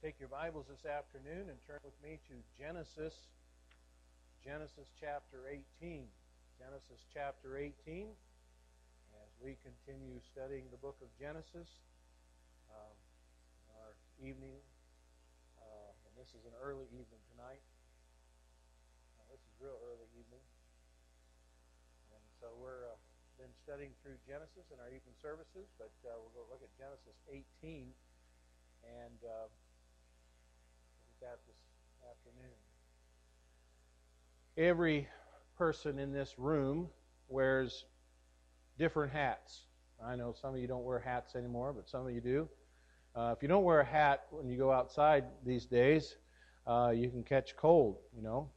Take your Bibles this afternoon and turn with me to Genesis, Genesis chapter 18. Genesis chapter 18. As we continue studying the book of Genesis, um, our evening, uh, and this is an early evening tonight. Uh, this is real early evening. And so we're uh, been studying through Genesis in our evening services, but uh, we'll go look at Genesis 18 and uh, that this afternoon. Every person in this room wears different hats. I know some of you don't wear hats anymore, but some of you do. Uh, if you don't wear a hat when you go outside these days, uh, you can catch cold, you know.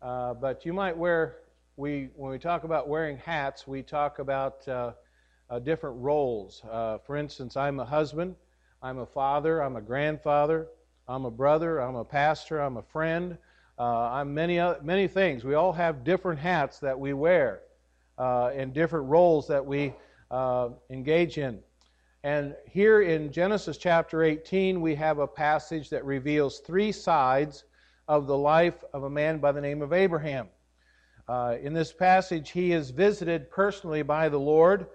Uh, but you might wear. We when we talk about wearing hats, we talk about uh, uh, different roles. Uh, for instance, I'm a husband, I'm a father, I'm a grandfather, I'm a brother, I'm a pastor, I'm a friend, uh, I'm many, many things. We all have different hats that we wear uh, and different roles that we uh, engage in. And here in Genesis chapter 18, we have a passage that reveals three sides of the life of a man by the name of Abraham. Uh, in this passage, he is visited personally by the Lord.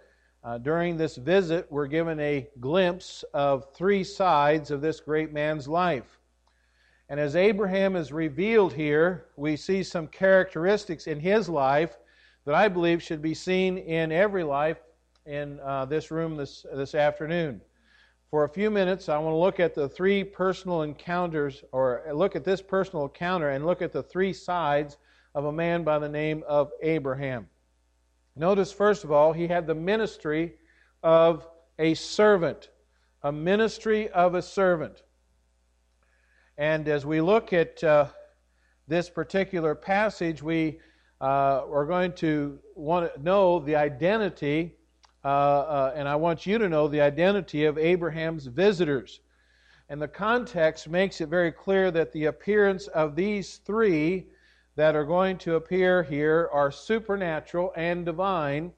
Uh, during this visit, we're given a glimpse of three sides of this great man's life. And as Abraham is revealed here, we see some characteristics in his life that I believe should be seen in every life in uh, this room this, this afternoon. For a few minutes, I want to look at the three personal encounters, or look at this personal encounter and look at the three sides of a man by the name of Abraham. Notice, first of all, he had the ministry of a servant. A ministry of a servant. And as we look at uh, this particular passage, we uh, are going to want to know the identity, uh, uh, and I want you to know the identity of Abraham's visitors. And the context makes it very clear that the appearance of these three that are going to appear here are supernatural and divine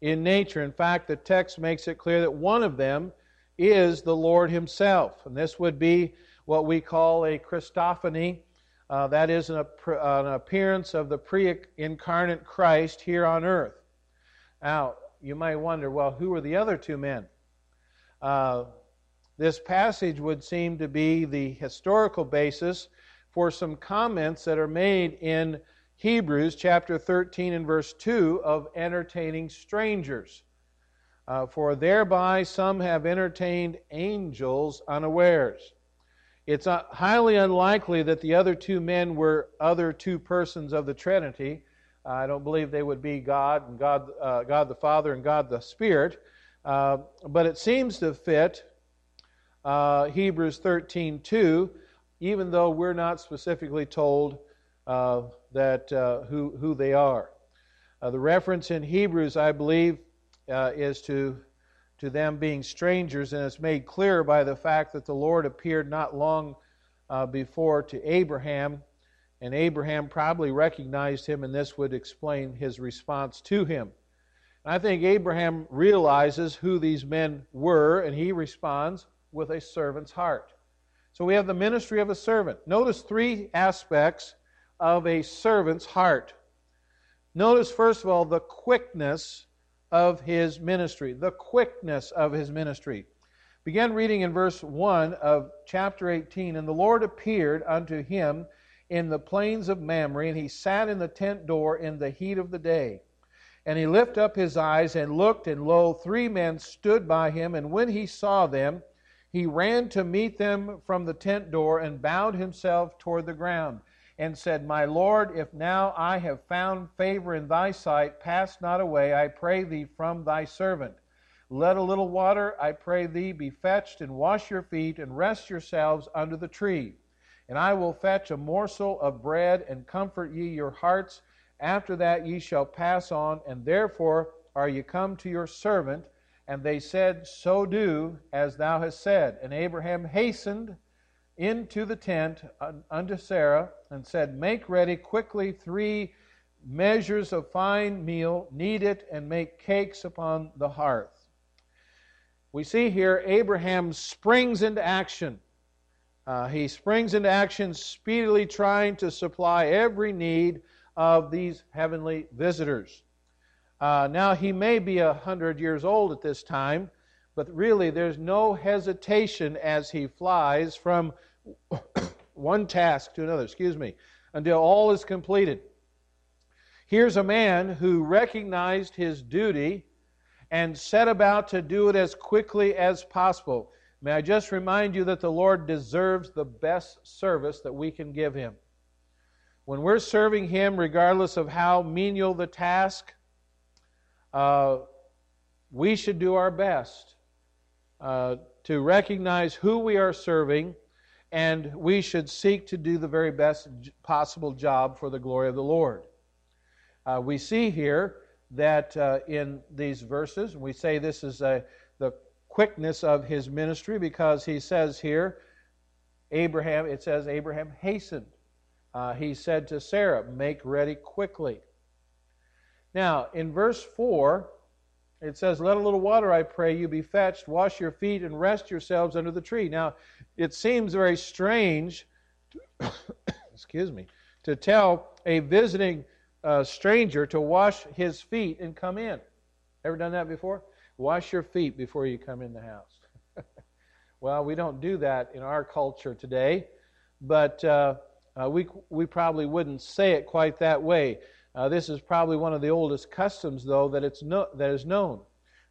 in nature. In fact, the text makes it clear that one of them is the Lord Himself. And this would be what we call a Christophany. Uh, that is an, an appearance of the pre incarnate Christ here on earth. Now, you might wonder well, who are the other two men? Uh, this passage would seem to be the historical basis for some comments that are made in Hebrews chapter 13 and verse 2 of entertaining strangers. Uh, for thereby some have entertained angels unawares. It's uh, highly unlikely that the other two men were other two persons of the Trinity. Uh, I don't believe they would be God and God, uh, God the Father and God the Spirit. Uh, but it seems to fit uh, Hebrews 13 2 even though we're not specifically told uh, that uh, who, who they are. Uh, the reference in Hebrews, I believe, uh, is to, to them being strangers, and it's made clear by the fact that the Lord appeared not long uh, before to Abraham, and Abraham probably recognized him, and this would explain his response to him. And I think Abraham realizes who these men were, and he responds with a servant's heart. So we have the ministry of a servant. Notice three aspects of a servant's heart. Notice, first of all, the quickness of his ministry. The quickness of his ministry. Begin reading in verse 1 of chapter 18. And the Lord appeared unto him in the plains of Mamre, and he sat in the tent door in the heat of the day. And he lifted up his eyes and looked, and lo, three men stood by him. And when he saw them, he ran to meet them from the tent door and bowed himself toward the ground and said, My Lord, if now I have found favor in thy sight, pass not away, I pray thee, from thy servant. Let a little water, I pray thee, be fetched, and wash your feet, and rest yourselves under the tree. And I will fetch a morsel of bread, and comfort ye your hearts. After that ye shall pass on, and therefore are ye come to your servant and they said, So do as thou hast said. And Abraham hastened into the tent unto Sarah and said, Make ready quickly three measures of fine meal, knead it, and make cakes upon the hearth. We see here Abraham springs into action. Uh, he springs into action, speedily trying to supply every need of these heavenly visitors. Uh, now, he may be a hundred years old at this time, but really there's no hesitation as he flies from one task to another, excuse me, until all is completed. Here's a man who recognized his duty and set about to do it as quickly as possible. May I just remind you that the Lord deserves the best service that we can give him. When we're serving him, regardless of how menial the task, uh, we should do our best uh, to recognize who we are serving, and we should seek to do the very best possible job for the glory of the Lord. Uh, we see here that uh, in these verses, we say this is a, the quickness of his ministry because he says here, Abraham, it says Abraham hastened. Uh, he said to Sarah, Make ready quickly. Now, in verse 4, it says, Let a little water, I pray you, be fetched, wash your feet, and rest yourselves under the tree. Now, it seems very strange, to, excuse me, to tell a visiting uh, stranger to wash his feet and come in. Ever done that before? Wash your feet before you come in the house. well, we don't do that in our culture today, but uh, uh, we, we probably wouldn't say it quite that way. Uh, this is probably one of the oldest customs, though, that, it's no, that is known.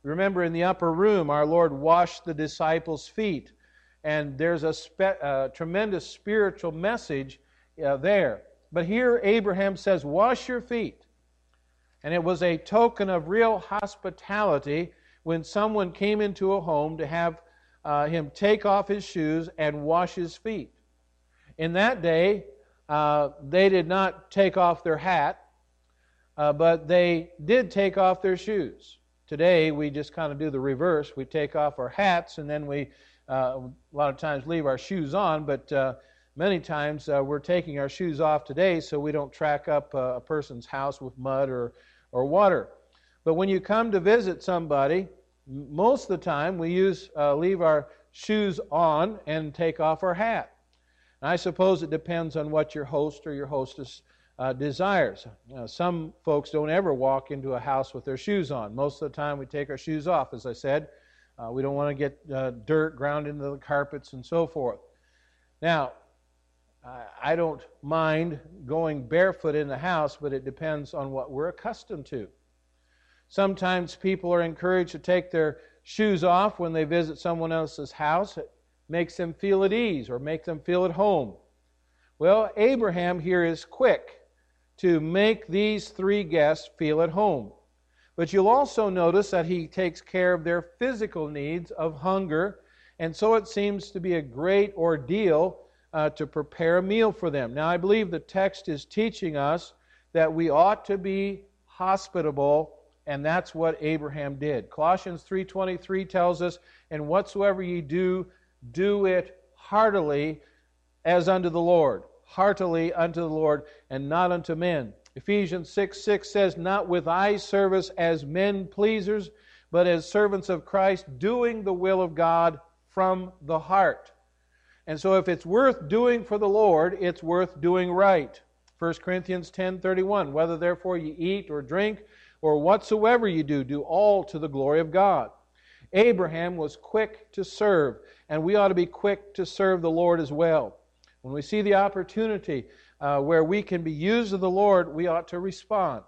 Remember, in the upper room, our Lord washed the disciples' feet, and there's a spe- uh, tremendous spiritual message uh, there. But here, Abraham says, Wash your feet. And it was a token of real hospitality when someone came into a home to have uh, him take off his shoes and wash his feet. In that day, uh, they did not take off their hat uh, but they did take off their shoes. Today, we just kind of do the reverse. We take off our hats and then we, uh, a lot of times, leave our shoes on, but uh, many times uh, we're taking our shoes off today so we don't track up uh, a person's house with mud or, or water. But when you come to visit somebody, most of the time we use uh, leave our shoes on and take off our hat. And I suppose it depends on what your host or your hostess uh, desires. You know, some folks don't ever walk into a house with their shoes on. Most of the time, we take our shoes off, as I said. Uh, we don't want to get uh, dirt ground into the carpets and so forth. Now, I don't mind going barefoot in the house, but it depends on what we're accustomed to. Sometimes people are encouraged to take their shoes off when they visit someone else's house. It makes them feel at ease or make them feel at home. Well, Abraham here is quick to make these three guests feel at home. But you'll also notice that he takes care of their physical needs of hunger, and so it seems to be a great ordeal uh, to prepare a meal for them. Now, I believe the text is teaching us that we ought to be hospitable, and that's what Abraham did. Colossians 3:23 tells us, "And whatsoever ye do, do it heartily as unto the Lord." Heartily unto the Lord and not unto men. Ephesians 6 6 says, Not with eye service as men pleasers, but as servants of Christ, doing the will of God from the heart. And so if it's worth doing for the Lord, it's worth doing right. 1 Corinthians 10:31 Whether therefore ye eat or drink or whatsoever ye do do all to the glory of God. Abraham was quick to serve, and we ought to be quick to serve the Lord as well. When we see the opportunity uh, where we can be used of the Lord, we ought to respond.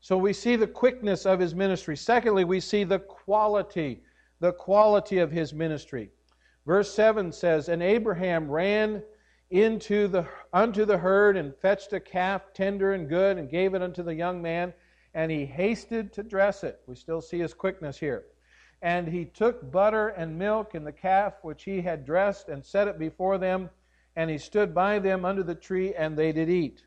So we see the quickness of his ministry. Secondly, we see the quality, the quality of his ministry. Verse 7 says, And Abraham ran into the unto the herd and fetched a calf tender and good and gave it unto the young man, and he hasted to dress it. We still see his quickness here. And he took butter and milk and the calf which he had dressed and set it before them and he stood by them under the tree, and they did eat.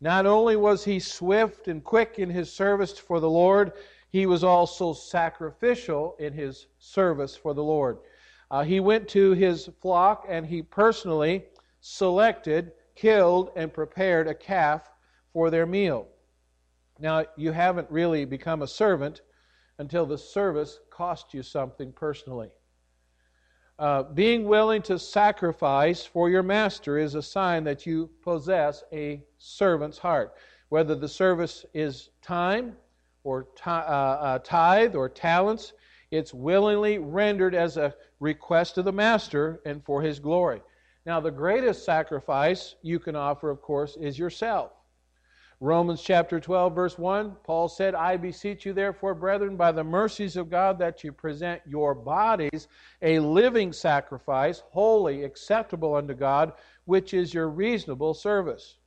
Not only was he swift and quick in his service for the Lord, he was also sacrificial in his service for the Lord. Uh, he went to his flock and he personally selected, killed, and prepared a calf for their meal. Now, you haven't really become a servant until the service cost you something personally. Uh, being willing to sacrifice for your master is a sign that you possess a servant's heart. Whether the service is time or uh, uh, tithe or talents, it's willingly rendered as a request to the master and for his glory. Now, the greatest sacrifice you can offer, of course, is yourself. Romans chapter 12, verse 1, Paul said, I beseech you, therefore, brethren, by the mercies of God, that you present your bodies a living sacrifice, holy, acceptable unto God, which is your reasonable service.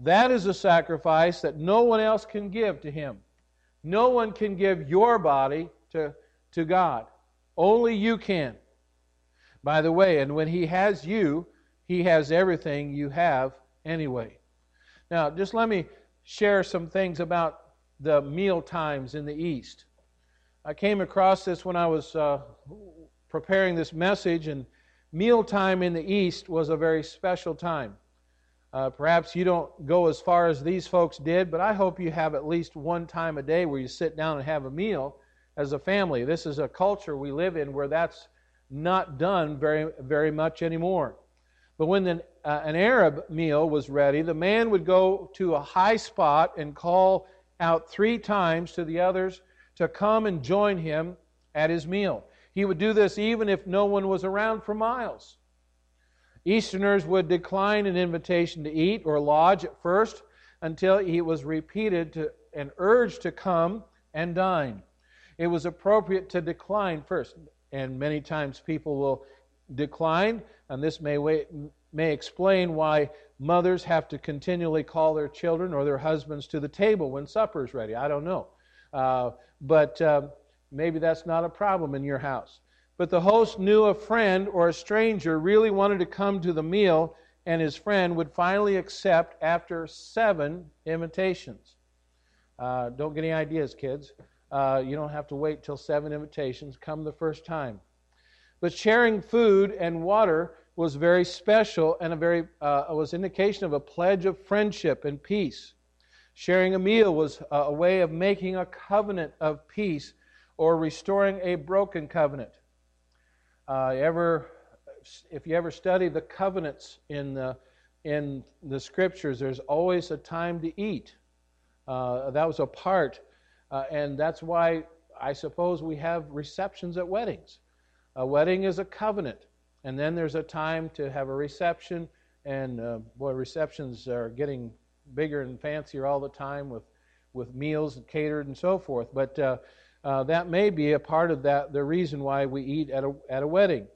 That is a sacrifice that no one else can give to Him. No one can give your body to, to God. Only you can. By the way, and when He has you, He has everything you have anyway. Now, just let me share some things about the meal times in the East. I came across this when I was uh, preparing this message, and mealtime in the East was a very special time. Uh, perhaps you don't go as far as these folks did, but I hope you have at least one time a day where you sit down and have a meal as a family. This is a culture we live in where that's not done very, very much anymore. But when the, uh, an Arab meal was ready, the man would go to a high spot and call out three times to the others to come and join him at his meal. He would do this even if no one was around for miles. Easterners would decline an invitation to eat or lodge at first until he was repeated to, and urged to come and dine. It was appropriate to decline first, and many times people will decline, and this may, may explain why mothers have to continually call their children or their husbands to the table when supper is ready. I don't know. Uh, but uh, maybe that's not a problem in your house. But the host knew a friend or a stranger really wanted to come to the meal, and his friend would finally accept after seven invitations. Uh, don't get any ideas, kids. Uh, you don't have to wait till seven invitations. Come the first time. But sharing food and water was very special and a very uh, was indication of a pledge of friendship and peace. Sharing a meal was a way of making a covenant of peace or restoring a broken covenant. Uh, ever, if you ever study the covenants in the in the scriptures, there's always a time to eat. Uh, that was a part, uh, and that's why I suppose we have receptions at weddings. A wedding is a covenant. And then there's a time to have a reception, and uh, boy, receptions are getting bigger and fancier all the time with, with meals catered and so forth. But uh, uh, that may be a part of that, the reason why we eat at a, at a wedding.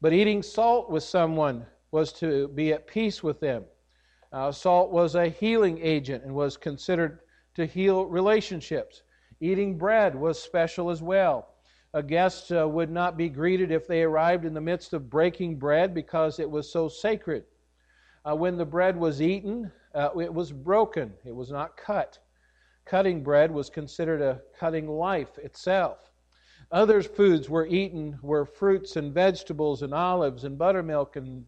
But eating salt with someone was to be at peace with them. Uh, salt was a healing agent and was considered to heal relationships. Eating bread was special as well. A guest uh, would not be greeted if they arrived in the midst of breaking bread because it was so sacred. Uh, when the bread was eaten, uh, it was broken, it was not cut. Cutting bread was considered a cutting life itself. Other foods were eaten were fruits and vegetables and olives and buttermilk and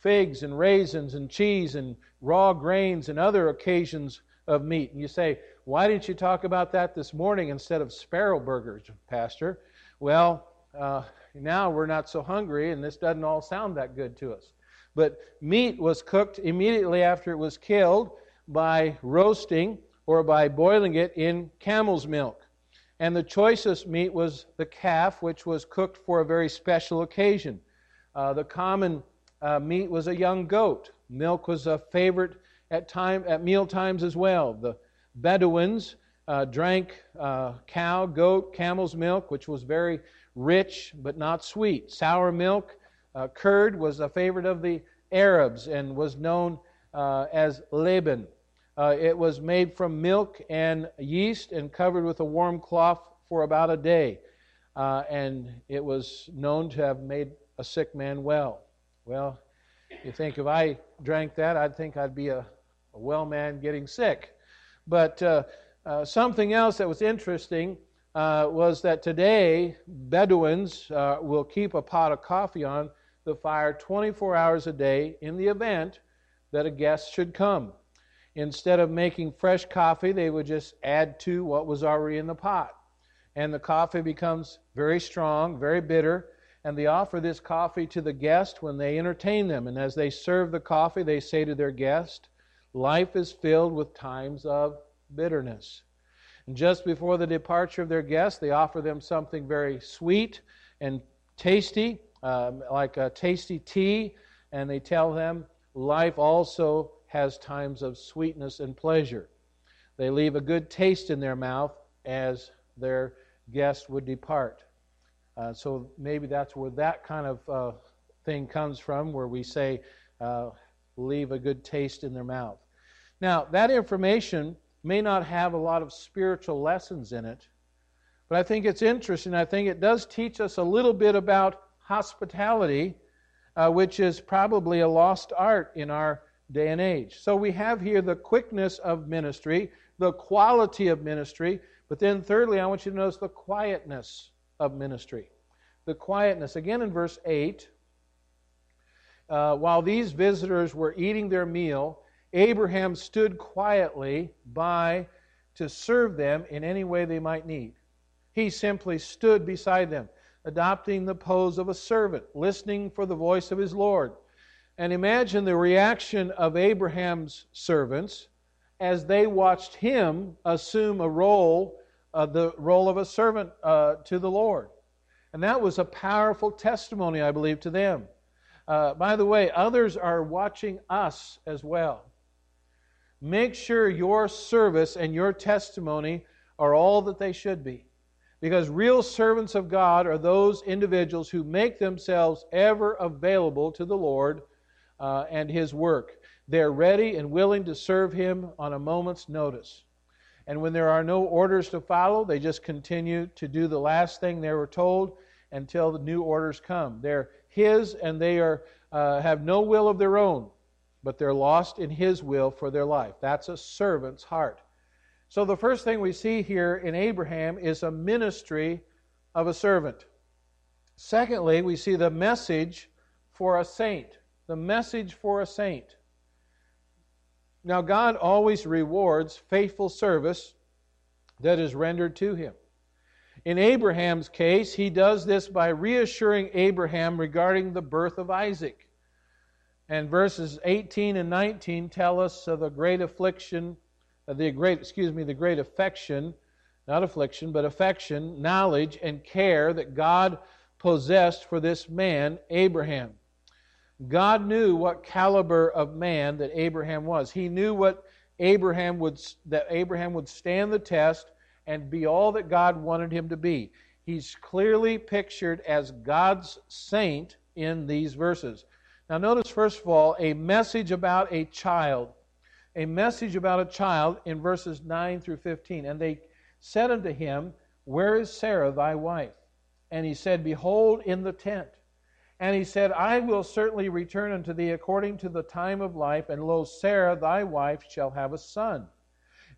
figs and raisins and cheese and raw grains and other occasions of meat. And you say, why didn't you talk about that this morning instead of sparrow burgers, Pastor? Well, uh, now we're not so hungry, and this doesn't all sound that good to us. But meat was cooked immediately after it was killed by roasting or by boiling it in camel's milk. And the choicest meat was the calf, which was cooked for a very special occasion. Uh, the common uh, meat was a young goat. Milk was a favorite at time at meal times as well. The Bedouins uh, drank uh, cow, goat, camel's milk, which was very rich but not sweet. Sour milk, uh, curd was a favorite of the Arabs and was known uh, as Laban. Uh, it was made from milk and yeast and covered with a warm cloth for about a day. Uh, and it was known to have made a sick man well. Well, you think if I drank that, I'd think I'd be a, a well man getting sick. But uh, something else that was interesting uh, was that today Bedouins uh, will keep a pot of coffee on the fire 24 hours a day in the event that a guest should come. Instead of making fresh coffee, they would just add to what was already in the pot. And the coffee becomes very strong, very bitter, and they offer this coffee to the guest when they entertain them. And as they serve the coffee, they say to their guest, Life is filled with times of bitterness. And just before the departure of their guest, they offer them something very sweet and tasty, um, like a tasty tea, and they tell them life also has times of sweetness and pleasure. They leave a good taste in their mouth as their guest would depart. Uh, so maybe that's where that kind of uh, thing comes from, where we say, uh, leave a good taste in their mouth. Now, that information may not have a lot of spiritual lessons in it, but I think it's interesting. I think it does teach us a little bit about hospitality, uh, which is probably a lost art in our day and age. So we have here the quickness of ministry, the quality of ministry, but then thirdly, I want you to notice the quietness of ministry. The quietness. Again in verse 8, uh, while these visitors were eating their meal, Abraham stood quietly by to serve them in any way they might need. He simply stood beside them, adopting the pose of a servant, listening for the voice of his Lord. And imagine the reaction of Abraham's servants as they watched him assume a role, uh, the role of a servant uh, to the Lord. And that was a powerful testimony, I believe, to them. Uh, by the way, others are watching us as well. Make sure your service and your testimony are all that they should be. Because real servants of God are those individuals who make themselves ever available to the Lord uh, and His work. They're ready and willing to serve Him on a moment's notice. And when there are no orders to follow, they just continue to do the last thing they were told until the new orders come. They're His and they are, uh, have no will of their own, but they're lost in His will for their life. That's a servant's heart. So the first thing we see here in Abraham is a ministry of a servant. Secondly, we see the message for a saint. The message for a saint. Now, God always rewards faithful service that is rendered to Him. In Abraham's case, he does this by reassuring Abraham regarding the birth of Isaac. And verses 18 and 19 tell us of the great affliction, the great, excuse me, the great affection, not affliction, but affection, knowledge, and care that God possessed for this man, Abraham. God knew what caliber of man that Abraham was. He knew what Abraham would that Abraham would stand the test and be all that God wanted him to be. He's clearly pictured as God's saint in these verses. Now, notice, first of all, a message about a child. A message about a child in verses 9 through 15. And they said unto him, Where is Sarah thy wife? And he said, Behold, in the tent. And he said, I will certainly return unto thee according to the time of life, and lo, Sarah thy wife shall have a son.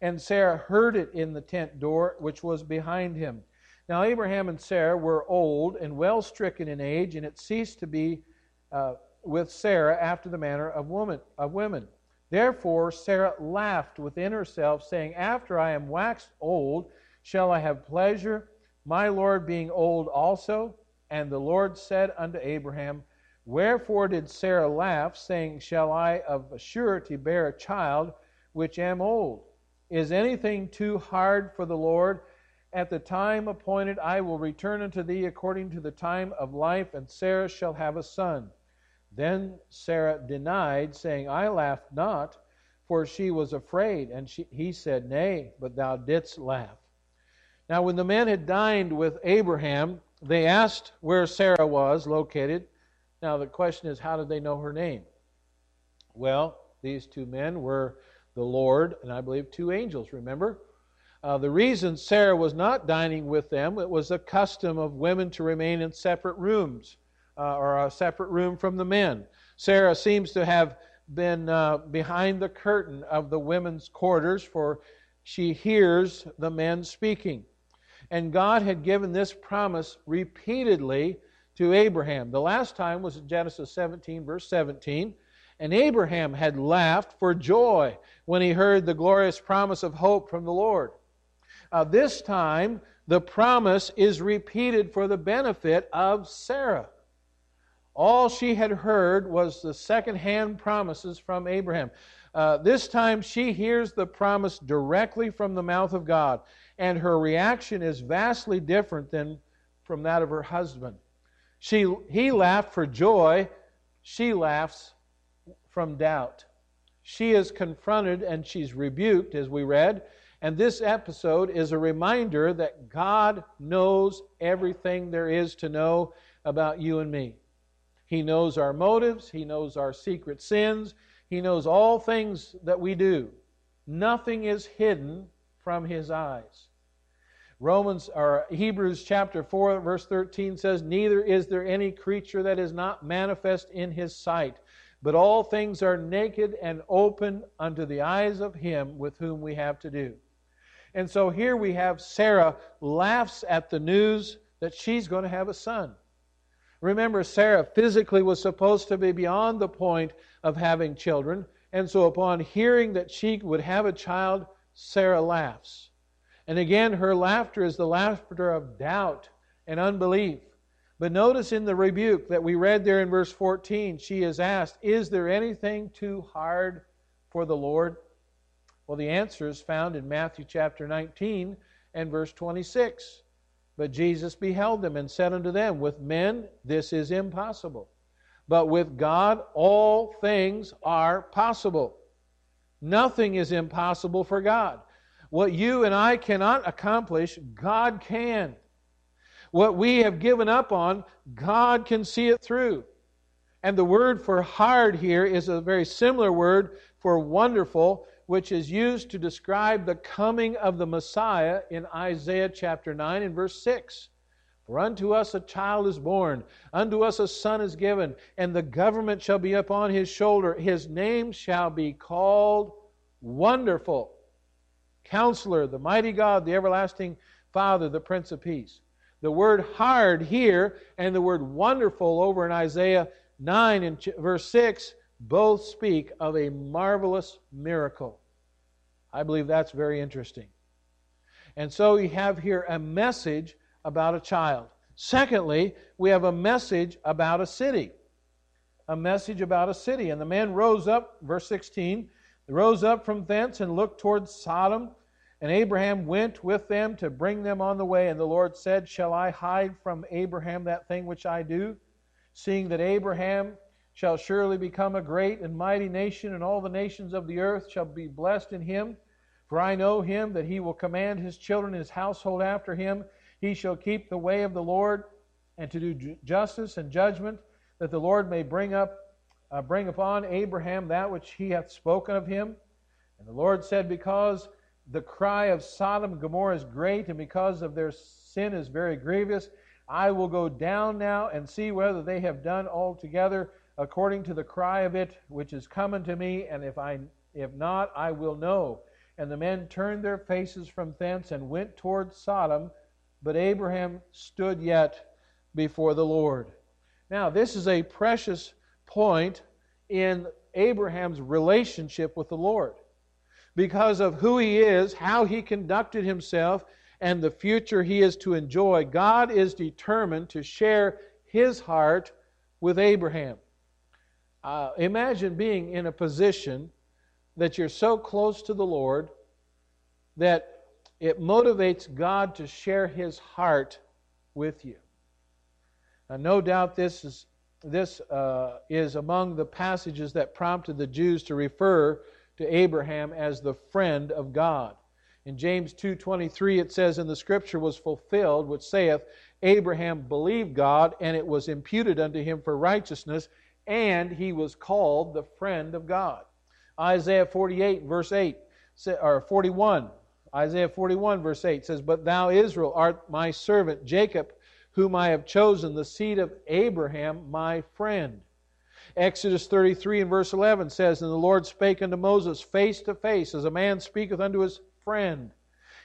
And Sarah heard it in the tent door which was behind him. Now Abraham and Sarah were old and well stricken in age, and it ceased to be uh, with Sarah after the manner of woman of women. Therefore Sarah laughed within herself, saying, After I am waxed old, shall I have pleasure, my Lord being old also? And the Lord said unto Abraham, Wherefore did Sarah laugh, saying, Shall I of a surety bear a child which am old? Is anything too hard for the Lord? At the time appointed, I will return unto thee according to the time of life, and Sarah shall have a son. Then Sarah denied, saying, I laughed not, for she was afraid. And she, he said, Nay, but thou didst laugh. Now, when the men had dined with Abraham, they asked where Sarah was located. Now, the question is, how did they know her name? Well, these two men were the Lord, and I believe two angels, remember? Uh, the reason Sarah was not dining with them, it was a custom of women to remain in separate rooms uh, or a separate room from the men. Sarah seems to have been uh, behind the curtain of the women's quarters, for she hears the men speaking. And God had given this promise repeatedly to Abraham. The last time was in Genesis 17, verse 17. And Abraham had laughed for joy when he heard the glorious promise of hope from the Lord. Uh, this time, the promise is repeated for the benefit of Sarah. All she had heard was the second-hand promises from Abraham. Uh, this time she hears the promise directly from the mouth of God, and her reaction is vastly different than from that of her husband. She, he laughed for joy, she laughs from doubt. She is confronted and she's rebuked, as we read. And this episode is a reminder that God knows everything there is to know about you and me. He knows our motives, He knows our secret sins, He knows all things that we do. Nothing is hidden from His eyes. Romans or Hebrews chapter 4 verse 13 says neither is there any creature that is not manifest in his sight but all things are naked and open unto the eyes of him with whom we have to do. And so here we have Sarah laughs at the news that she's going to have a son. Remember, Sarah physically was supposed to be beyond the point of having children, and so upon hearing that she would have a child, Sarah laughs. And again, her laughter is the laughter of doubt and unbelief. But notice in the rebuke that we read there in verse 14, she is asked, Is there anything too hard for the Lord? Well, the answer is found in Matthew chapter 19 and verse 26. But Jesus beheld them and said unto them, With men this is impossible, but with God all things are possible. Nothing is impossible for God. What you and I cannot accomplish, God can. What we have given up on, God can see it through. And the word for hard here is a very similar word for wonderful, which is used to describe the coming of the Messiah in Isaiah chapter 9 and verse 6. For unto us a child is born, unto us a son is given, and the government shall be upon his shoulder. His name shall be called Wonderful Counselor, the mighty God, the everlasting Father, the Prince of Peace. The word hard here and the word wonderful over in Isaiah 9 and verse 6 both speak of a marvelous miracle. I believe that's very interesting. And so we have here a message about a child. Secondly, we have a message about a city. A message about a city. And the man rose up, verse 16, rose up from thence and looked towards Sodom and Abraham went with them to bring them on the way. And the Lord said, Shall I hide from Abraham that thing which I do? Seeing that Abraham shall surely become a great and mighty nation, and all the nations of the earth shall be blessed in him. For I know him that he will command his children his household after him. He shall keep the way of the Lord, and to do justice and judgment, that the Lord may bring up uh, bring upon Abraham that which he hath spoken of him. And the Lord said, Because the cry of Sodom and Gomorrah is great, and because of their sin is very grievous. I will go down now and see whether they have done altogether according to the cry of it which is coming to me, and if I if not, I will know. And the men turned their faces from thence and went toward Sodom, but Abraham stood yet before the Lord. Now, this is a precious point in Abraham's relationship with the Lord because of who he is, how he conducted himself, and the future he is to enjoy, God is determined to share his heart with Abraham. Uh, imagine being in a position that you're so close to the Lord that it motivates God to share his heart with you. Now, no doubt this is, this, uh, is among the passages that prompted the Jews to refer to Abraham as the friend of God. In James 2:23 it says and the scripture was fulfilled which saith Abraham believed God and it was imputed unto him for righteousness and he was called the friend of God. Isaiah 48 verse 8 or 41 Isaiah 41 verse 8 says but thou Israel art my servant Jacob whom I have chosen the seed of Abraham my friend. Exodus 33 and verse 11 says, And the Lord spake unto Moses face to face, as a man speaketh unto his friend.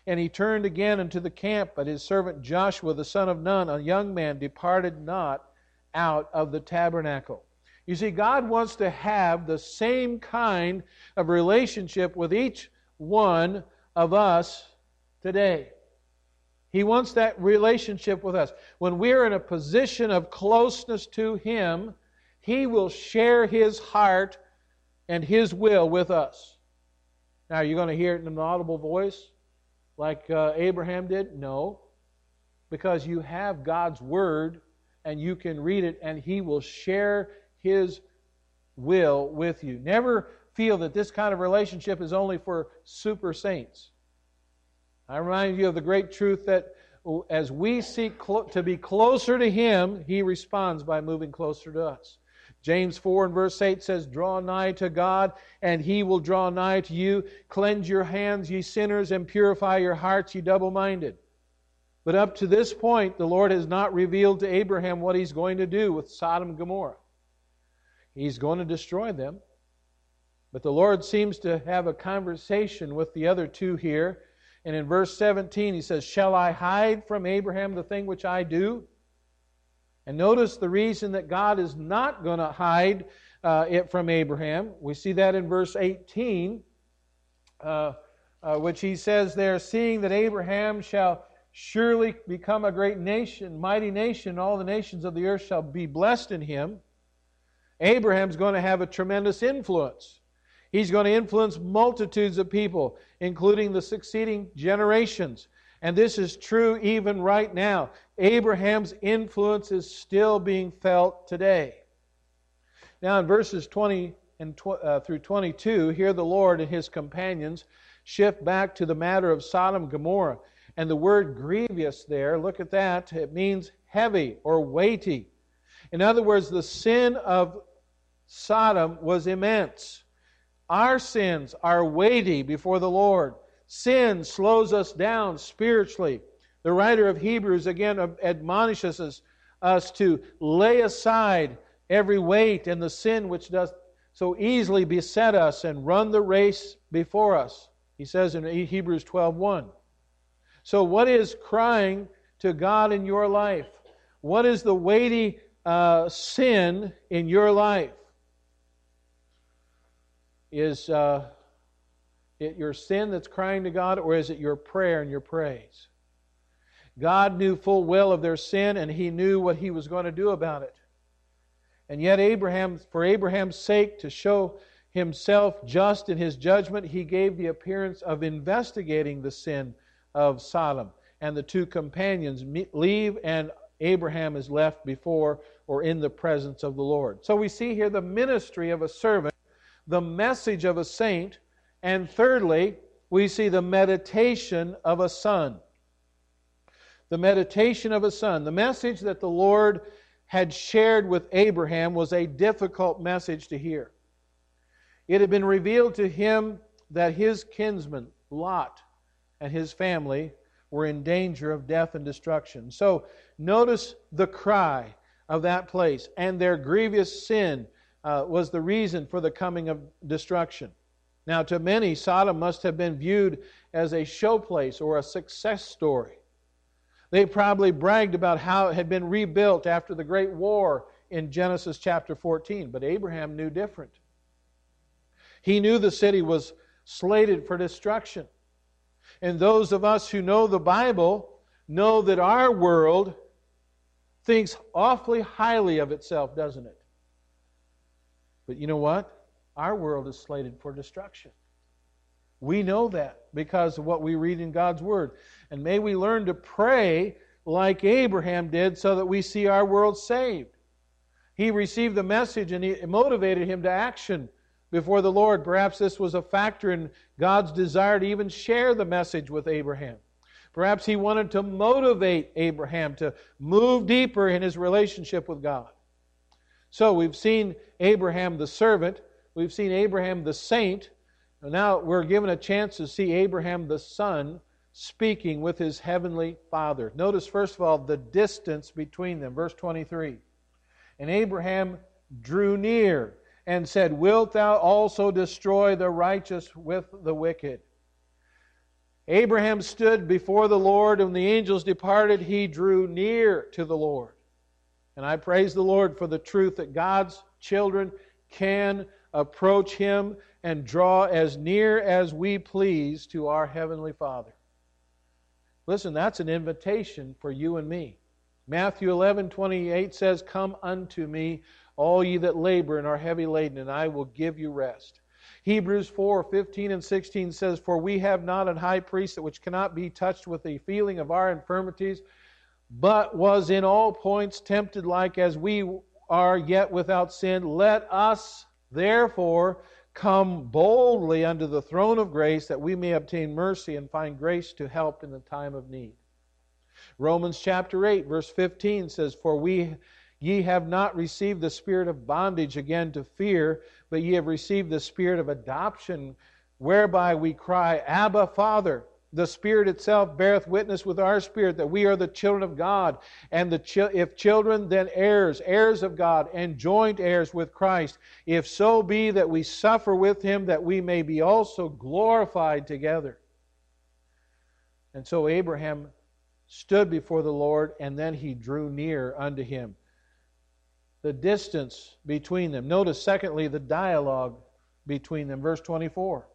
And he turned again unto the camp, but his servant Joshua the son of Nun, a young man, departed not out of the tabernacle. You see, God wants to have the same kind of relationship with each one of us today. He wants that relationship with us. When we're in a position of closeness to Him, He will share His heart and His will with us. Now, are you going to hear it in an audible voice like uh, Abraham did? No. Because you have God's Word and you can read it, and He will share His will with you. Never feel that this kind of relationship is only for super saints. I remind you of the great truth that as we seek to be closer to Him, He responds by moving closer to us. James 4 and verse 8 says, Draw nigh to God, and He will draw nigh to you. Cleanse your hands, ye sinners, and purify your hearts, ye double minded. But up to this point, the Lord has not revealed to Abraham what He's going to do with Sodom and Gomorrah. He's going to destroy them. But the Lord seems to have a conversation with the other two here. And in verse 17, he says, Shall I hide from Abraham the thing which I do? And notice the reason that God is not going to hide uh, it from Abraham. We see that in verse 18, uh, uh, which he says there, Seeing that Abraham shall surely become a great nation, mighty nation, all the nations of the earth shall be blessed in him. Abraham's going to have a tremendous influence. He's going to influence multitudes of people, including the succeeding generations. And this is true even right now. Abraham's influence is still being felt today. Now, in verses 20 and tw- uh, through 22, here the Lord and his companions shift back to the matter of Sodom and Gomorrah. And the word grievous there, look at that, it means heavy or weighty. In other words, the sin of Sodom was immense. Our sins are weighty before the Lord. Sin slows us down spiritually. The writer of Hebrews again admonishes us, us to lay aside every weight and the sin which does so easily beset us and run the race before us. He says in Hebrews 12:1. So what is crying to God in your life? What is the weighty uh, sin in your life? Is uh, it your sin that's crying to God, or is it your prayer and your praise? God knew full well of their sin, and He knew what He was going to do about it. And yet, Abraham, for Abraham's sake, to show himself just in his judgment, he gave the appearance of investigating the sin of Sodom. And the two companions leave, and Abraham is left before or in the presence of the Lord. So we see here the ministry of a servant the message of a saint, and thirdly, we see the meditation of a son. The meditation of a son. The message that the Lord had shared with Abraham was a difficult message to hear. It had been revealed to him that his kinsman, Lot, and his family were in danger of death and destruction. So notice the cry of that place and their grievous sin uh, was the reason for the coming of destruction. Now, to many, Sodom must have been viewed as a showplace or a success story. They probably bragged about how it had been rebuilt after the great war in Genesis chapter 14, but Abraham knew different. He knew the city was slated for destruction. And those of us who know the Bible know that our world thinks awfully highly of itself, doesn't it? But you know what? Our world is slated for destruction. We know that because of what we read in God's Word. And may we learn to pray like Abraham did so that we see our world saved. He received the message and it motivated him to action before the Lord. Perhaps this was a factor in God's desire to even share the message with Abraham. Perhaps he wanted to motivate Abraham to move deeper in his relationship with God. So we've seen Abraham the servant, we've seen Abraham the saint, now we're given a chance to see Abraham the son speaking with his heavenly father. Notice, first of all, the distance between them. Verse 23. And Abraham drew near and said, Wilt thou also destroy the righteous with the wicked? Abraham stood before the Lord, and when the angels departed, he drew near to the Lord. And I praise the Lord for the truth that God's children can approach Him and draw as near as we please to our Heavenly Father. Listen, that's an invitation for you and me. Matthew 11, 28 says, Come unto me, all ye that labor and are heavy laden, and I will give you rest. Hebrews 4 15 and 16 says, For we have not an high priest which cannot be touched with the feeling of our infirmities, but was in all points tempted like as we are, yet without sin. Let us therefore come boldly unto the throne of grace that we may obtain mercy and find grace to help in the time of need. Romans chapter 8, verse 15 says, For we ye have not received the spirit of bondage again to fear, but ye have received the spirit of adoption, whereby we cry, Abba, Father. The Spirit itself beareth witness with our spirit that we are the children of God. And the chi- if children, then heirs, heirs of God, and joint heirs with Christ. If so be that we suffer with him, that we may be also glorified together. And so Abraham stood before the Lord, and then he drew near unto him. The distance between them. Notice, secondly, the dialogue between them. Verse 24.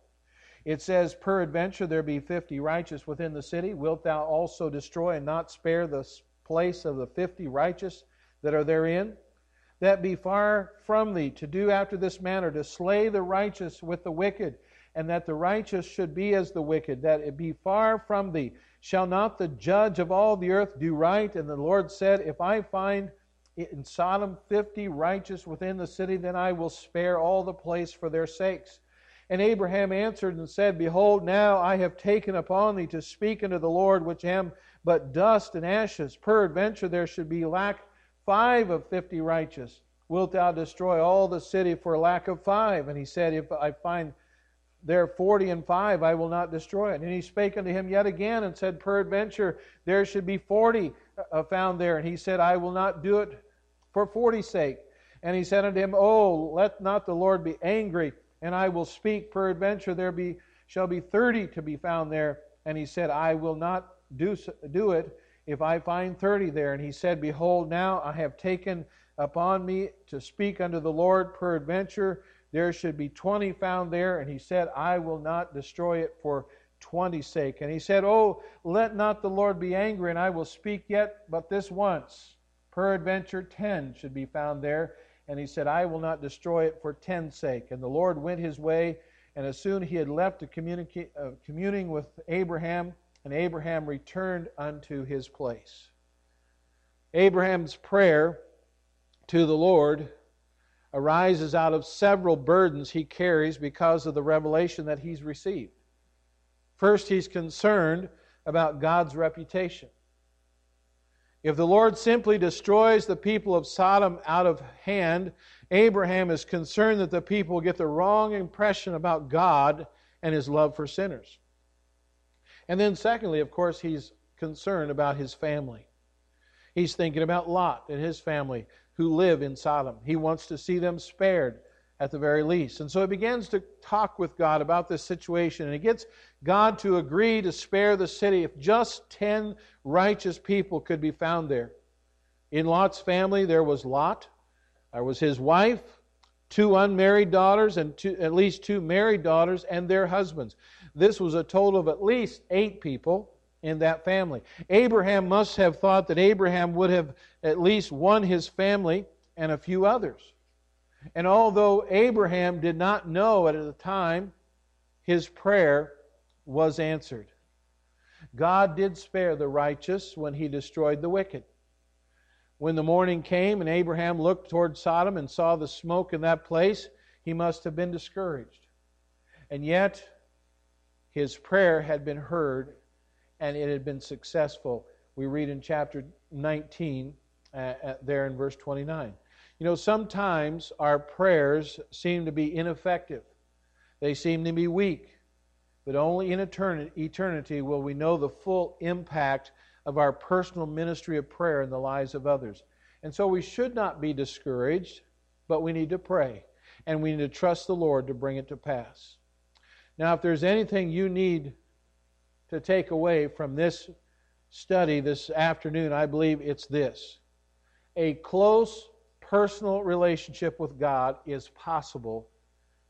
It says, Peradventure there be fifty righteous within the city. Wilt thou also destroy and not spare the place of the fifty righteous that are therein? That be far from thee to do after this manner, to slay the righteous with the wicked, and that the righteous should be as the wicked, that it be far from thee. Shall not the judge of all the earth do right? And the Lord said, If I find in Sodom fifty righteous within the city, then I will spare all the place for their sakes. And Abraham answered and said, Behold, now I have taken upon thee to speak unto the Lord, which am but dust and ashes. Peradventure there should be lack five of fifty righteous. Wilt thou destroy all the city for lack of five? And he said, If I find there forty and five, I will not destroy it. And he spake unto him yet again and said, Peradventure there should be forty uh, found there. And he said, I will not do it for forty's sake. And he said unto him, Oh, let not the Lord be angry and I will speak. Peradventure there be shall be thirty to be found there. And he said, I will not do do it if I find thirty there. And he said, Behold, now I have taken upon me to speak unto the Lord. Peradventure there should be twenty found there. And he said, I will not destroy it for twenty's sake. And he said, Oh, let not the Lord be angry, and I will speak yet but this once. Peradventure ten should be found there. And he said, I will not destroy it for ten's sake. And the Lord went his way, and as soon he had left to uh, communing with Abraham, and Abraham returned unto his place. Abraham's prayer to the Lord arises out of several burdens he carries because of the revelation that he's received. First, he's concerned about God's reputation. If the Lord simply destroys the people of Sodom out of hand, Abraham is concerned that the people get the wrong impression about God and his love for sinners. And then, secondly, of course, he's concerned about his family. He's thinking about Lot and his family who live in Sodom. He wants to see them spared at the very least. And so he begins to talk with God about this situation, and he gets God to agree to spare the city if just 10 righteous people could be found there. In Lot's family, there was Lot, there was his wife, two unmarried daughters, and two, at least two married daughters and their husbands. This was a total of at least eight people in that family. Abraham must have thought that Abraham would have at least won his family and a few others. And although Abraham did not know at the time, his prayer was answered. God did spare the righteous when he destroyed the wicked. When the morning came and Abraham looked toward Sodom and saw the smoke in that place, he must have been discouraged. And yet, his prayer had been heard and it had been successful. We read in chapter 19, uh, there in verse 29. You know, sometimes our prayers seem to be ineffective, they seem to be weak, but only in eternity will we know the full impact of our personal ministry of prayer in the lives of others. And so we should not be discouraged, but we need to pray, and we need to trust the Lord to bring it to pass. Now, if there's anything you need to take away from this study this afternoon, I believe it's this a close personal relationship with God is possible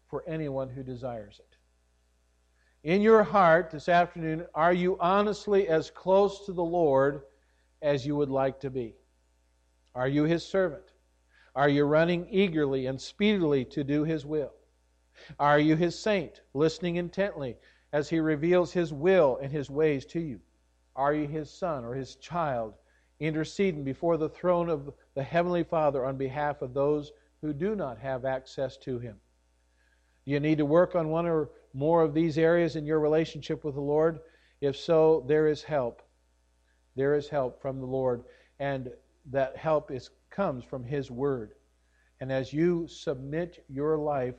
for anyone who desires it. In your heart this afternoon, are you honestly as close to the Lord as you would like to be? Are you His servant? Are you running eagerly and speedily to do His will? Are you His saint, listening intently as He reveals His will and His ways to you? Are you His son or His child, interceding before the throne of the Heavenly Father on behalf of those who do not have access to Him? You need to work on one or more of these areas in your relationship with the Lord. If so, there is help. There is help from the Lord, and that help is comes from His Word. And as you submit your life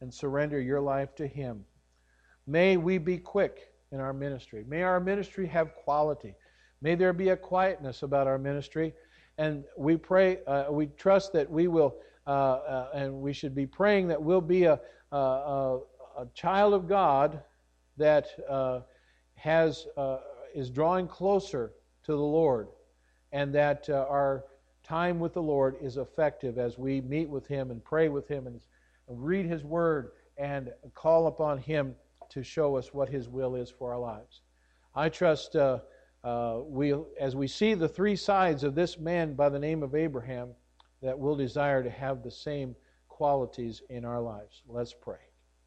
and surrender your life to Him, may we be quick in our ministry. May our ministry have quality. May there be a quietness about our ministry. And we pray, uh, we trust that we will, uh, uh, and we should be praying that we'll be a, a, a, a child of God that uh, has uh, is drawing closer to the Lord, and that uh, our time with the Lord is effective as we meet with Him and pray with Him and read His Word and call upon Him to show us what His will is for our lives. I trust uh, we, as we see the three sides of this man by the name of Abraham, that we'll desire to have the same qualities in our lives. Let's pray.